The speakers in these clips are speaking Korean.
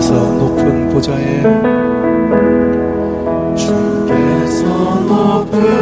주께서 높은 보좌에 주께서 높은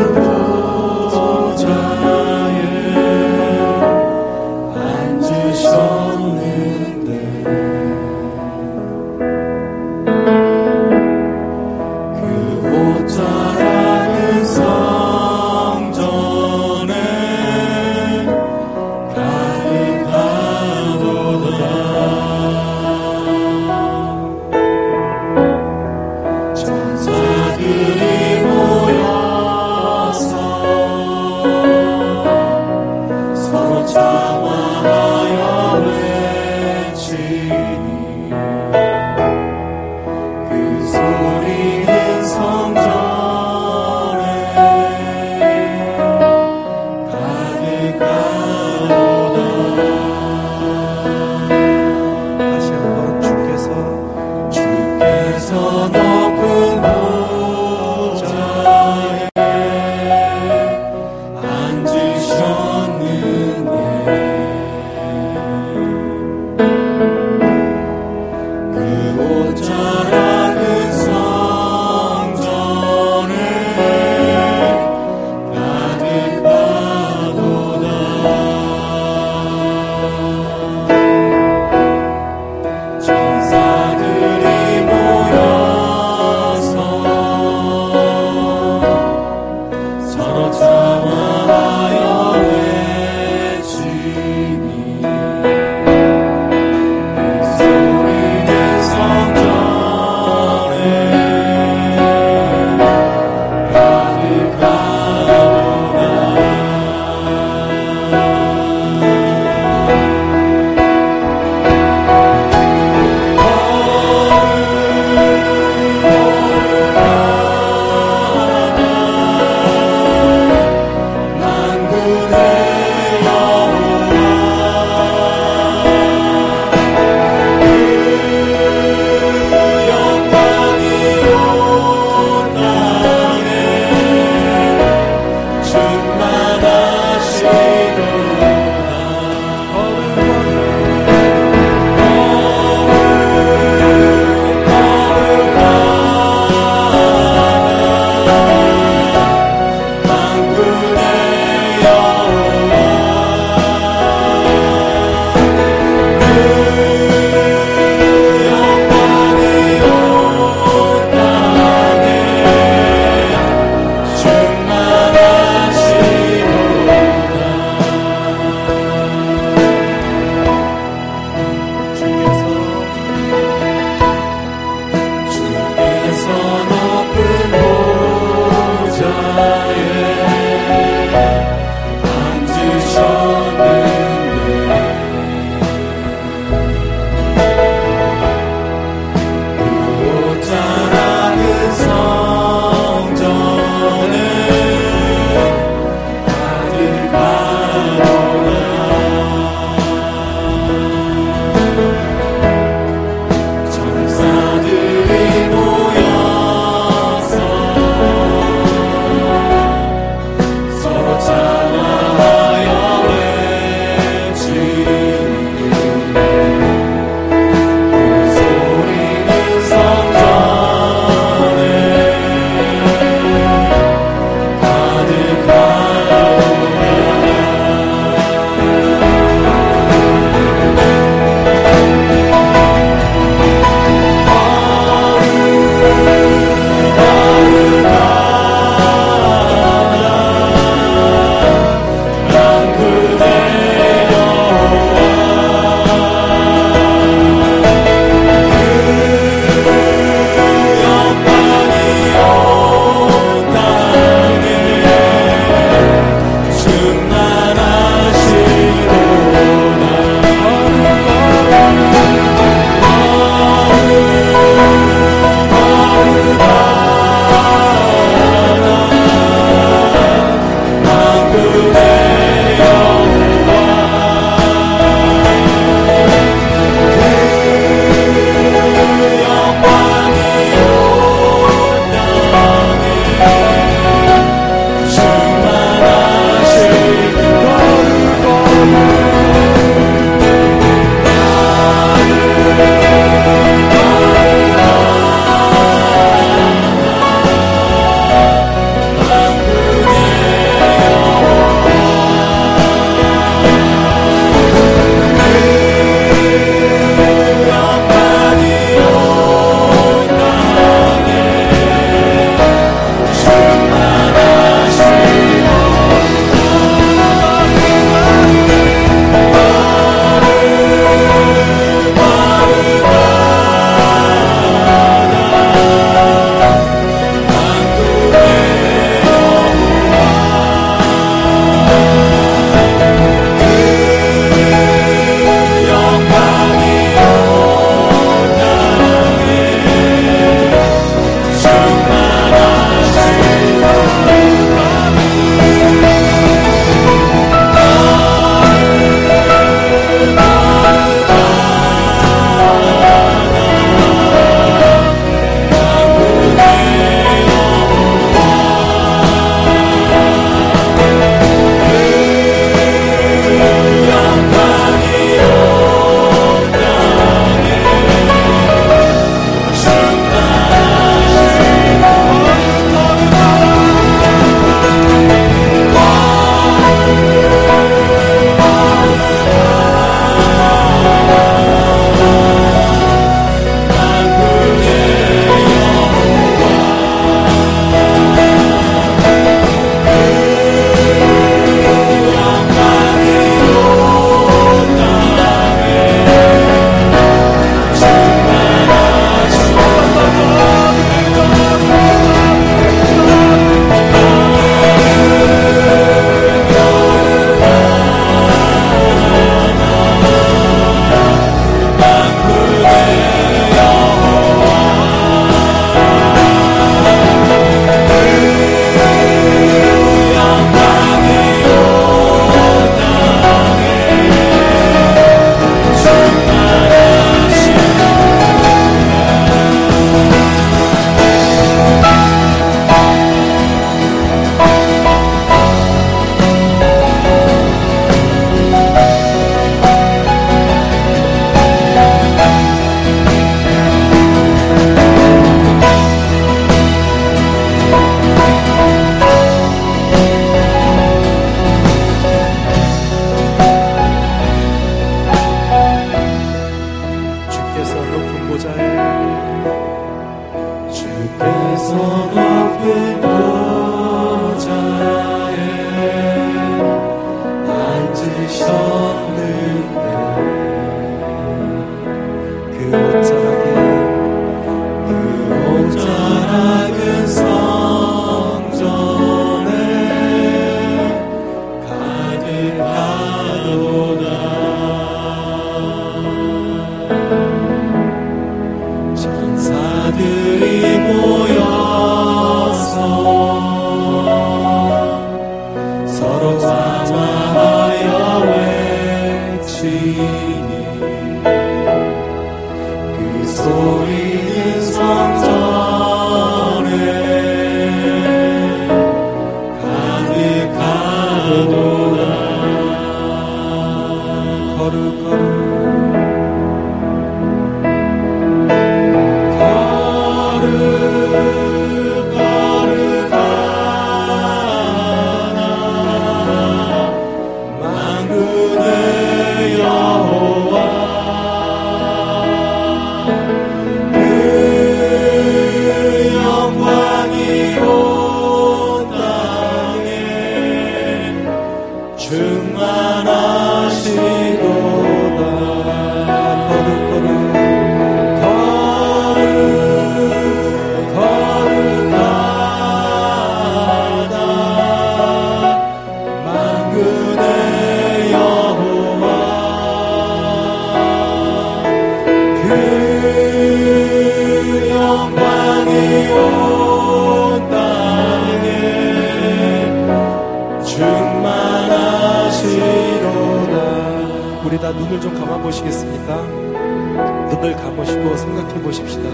눈을 감으시고 생각해 보십시다.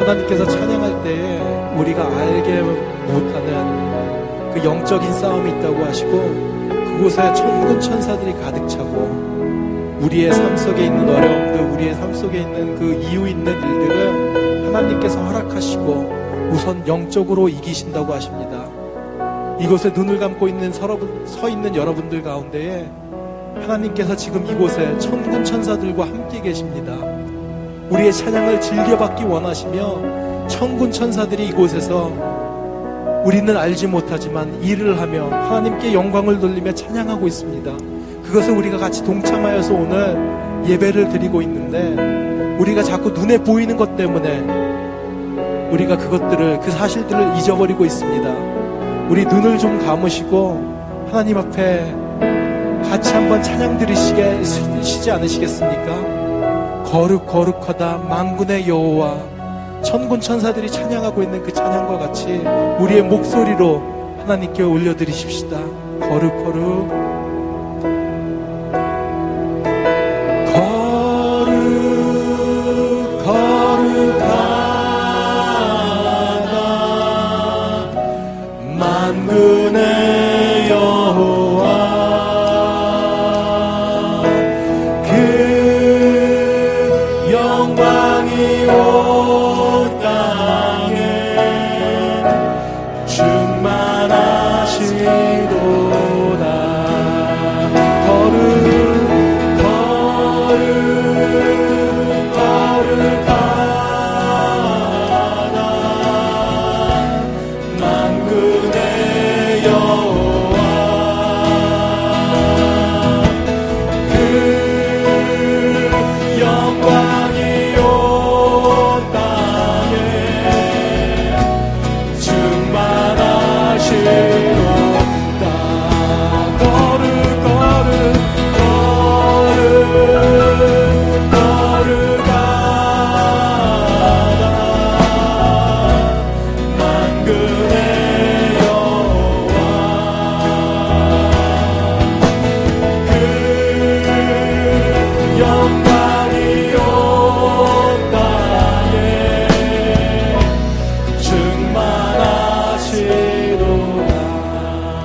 하나님께서 찬양할 때에 우리가 알게 못하는 그 영적인 싸움이 있다고 하시고 그곳에 천군 천사들이 가득 차고 우리의 삶 속에 있는 어려움들, 우리의 삶 속에 있는 그 이유 있는 일들을 하나님께서 허락하시고 우선 영적으로 이기신다고 하십니다. 이곳에 눈을 감고 있는 서 있는 여러분들 가운데에 하나님께서 지금 이곳에 천군 천사들과 함께 계십니다. 우리의 찬양을 즐겨받기 원하시며 천군 천사들이 이곳에서 우리는 알지 못하지만 일을 하며 하나님께 영광을 돌리며 찬양하고 있습니다. 그것을 우리가 같이 동참하여서 오늘 예배를 드리고 있는데 우리가 자꾸 눈에 보이는 것 때문에 우리가 그것들을 그 사실들을 잊어버리고 있습니다. 우리 눈을 좀 감으시고 하나님 앞에 같이 한번 찬양 드리시게 시지 않으시겠습니까? 거룩 거룩하다 만군의 여호와 천군 천사들이 찬양하고 있는 그 찬양과 같이 우리의 목소리로 하나님께 올려드리십시다. 거룩 거룩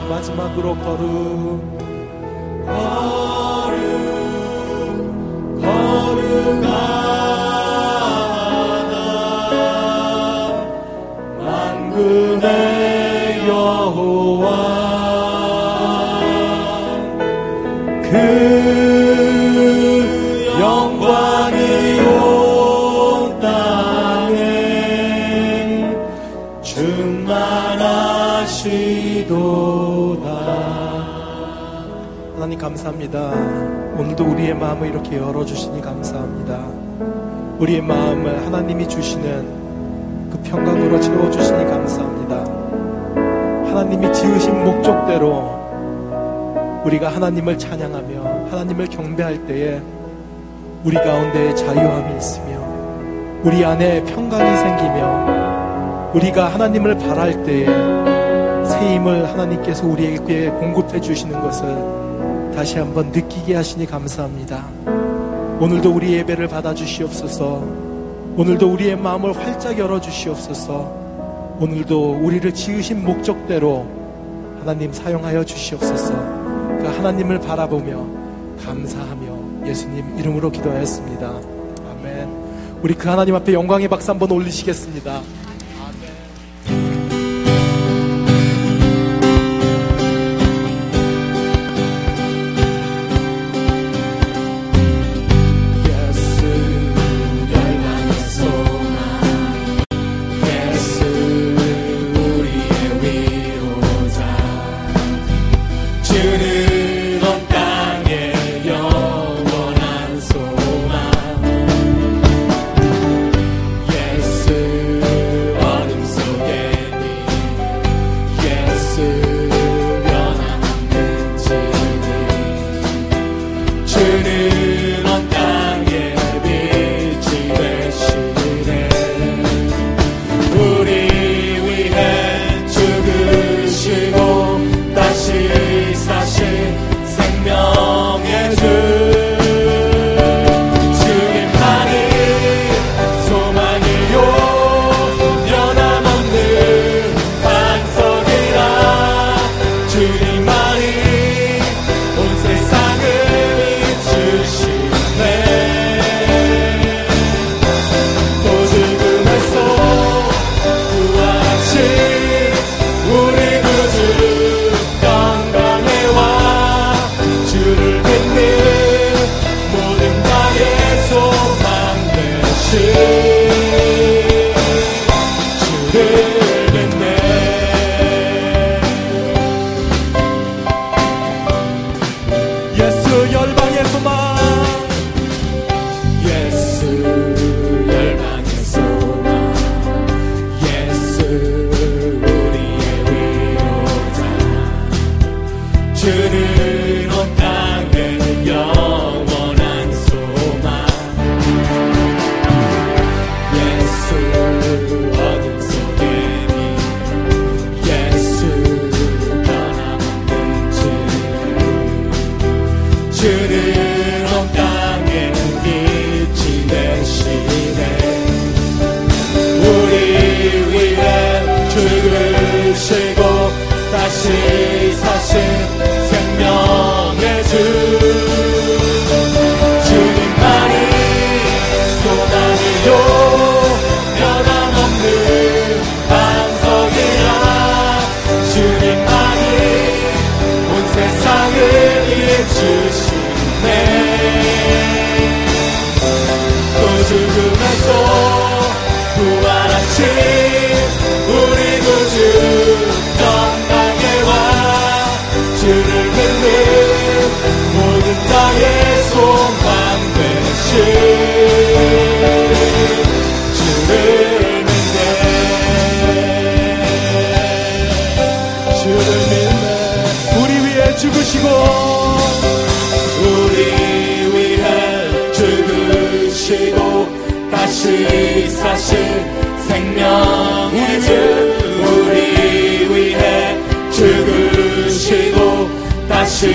마지막으로 거룩 거룩 거룩하 감사합니다. 오늘도 우리의 마음을 이렇게 열어주시니 감사합니다. 우리의 마음을 하나님이 주시는 그 평강으로 채워주시니 감사합니다. 하나님이 지으신 목적대로 우리가 하나님을 찬양하며 하나님을 경배할 때에 우리 가운데 자유함이 있으며 우리 안에 평강이 생기며 우리가 하나님을 바랄 때에 새 힘을 하나님께서 우리에게 공급해 주시는 것을 다시 한번 느끼게 하시니 감사합니다. 오늘도 우리 예배를 받아 주시옵소서. 오늘도 우리의 마음을 활짝 열어 주시옵소서. 오늘도 우리를 지으신 목적대로 하나님 사용하여 주시옵소서. 그 하나님을 바라보며 감사하며 예수님 이름으로 기도하였습니다. 아멘. 우리 그 하나님 앞에 영광의 박수 한번 올리시겠습니다. 주는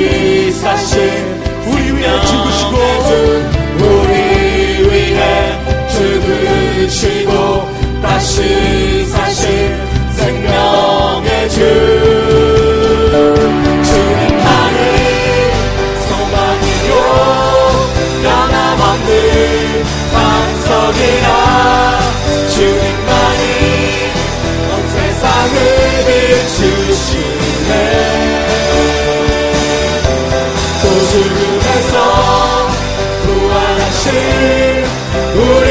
다시 사신 우리 위해 죽으시고 우리 위해 죽으시고 다시 죽음에서 부활하신 우리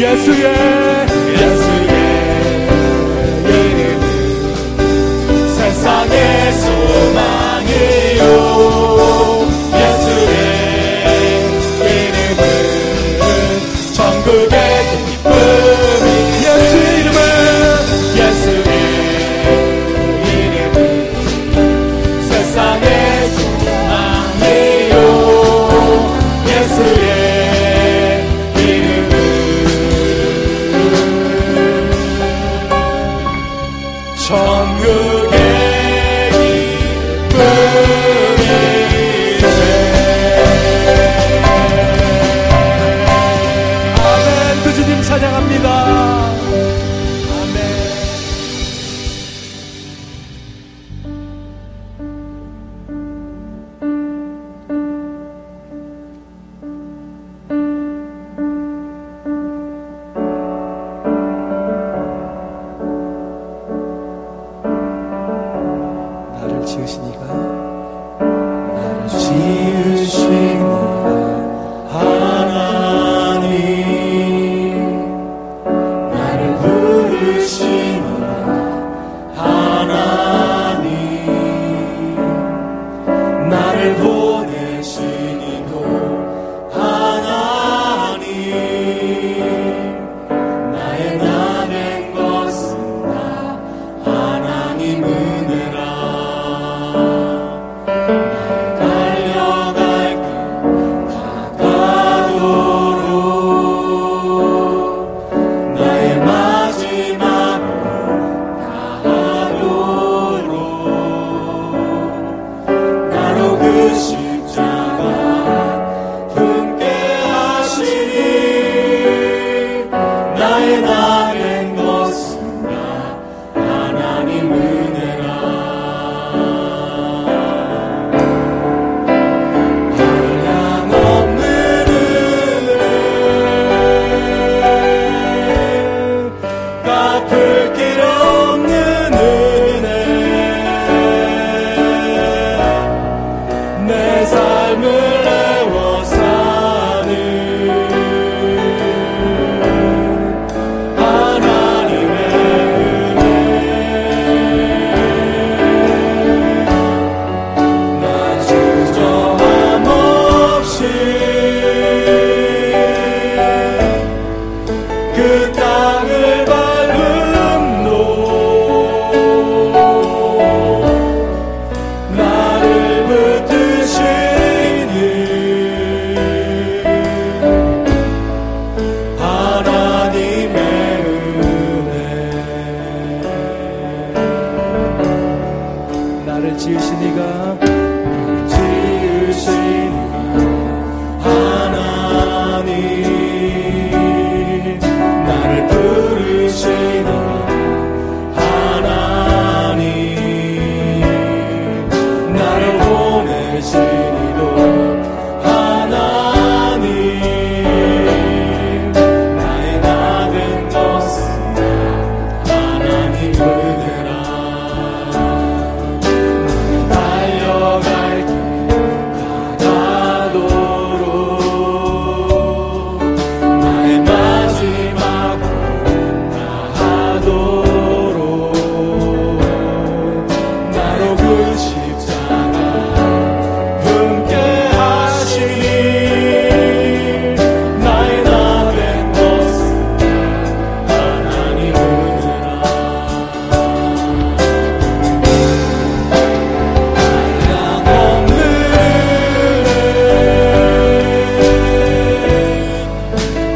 드리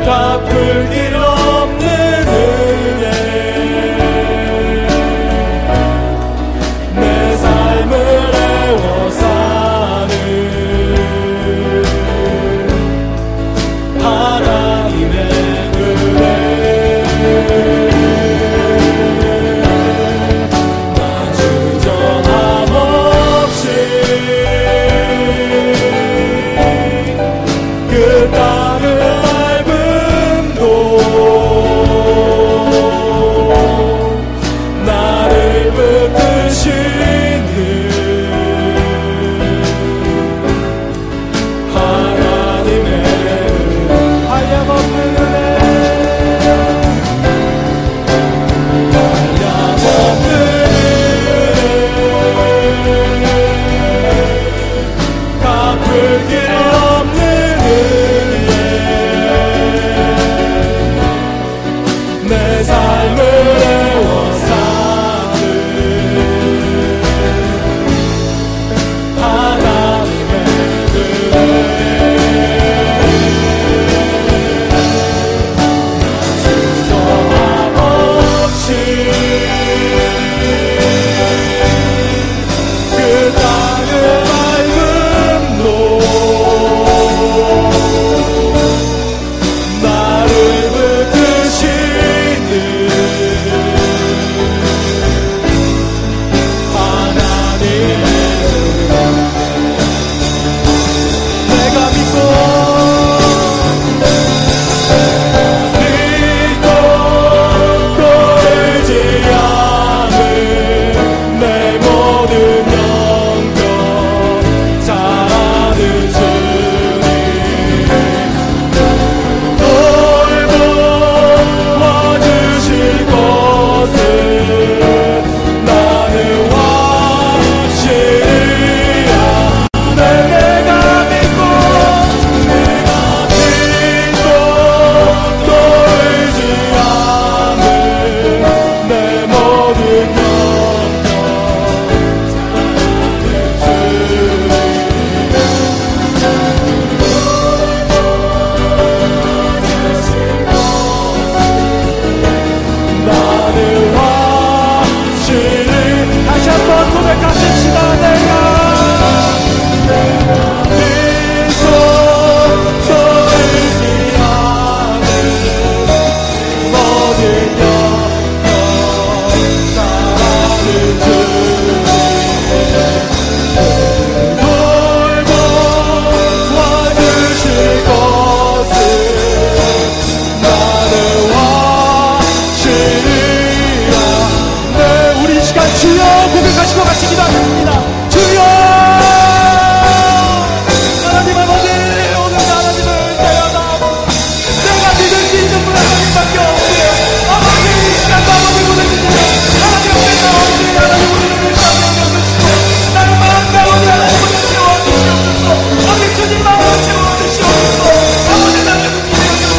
stop